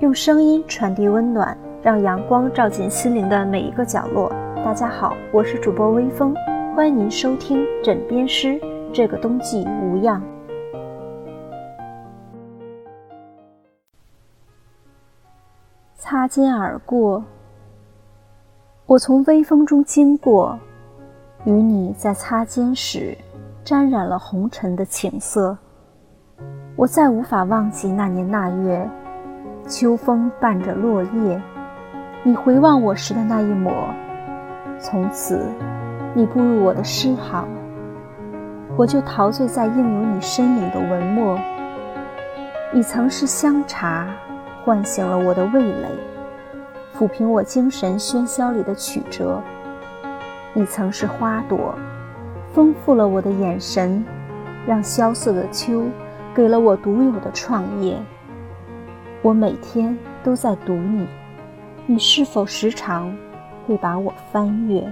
用声音传递温暖，让阳光照进心灵的每一个角落。大家好，我是主播微风，欢迎您收听《枕边诗》。这个冬季无恙。擦肩而过，我从微风中经过，与你在擦肩时，沾染了红尘的情色。我再无法忘记那年那月，秋风伴着落叶，你回望我时的那一抹。从此，你步入我的诗行，我就陶醉在印有你身影的文墨。你曾是香茶，唤醒了我的味蕾，抚平我精神喧嚣里的曲折。你曾是花朵，丰富了我的眼神，让萧瑟的秋。给了我独有的创业。我每天都在读你，你是否时常会把我翻阅？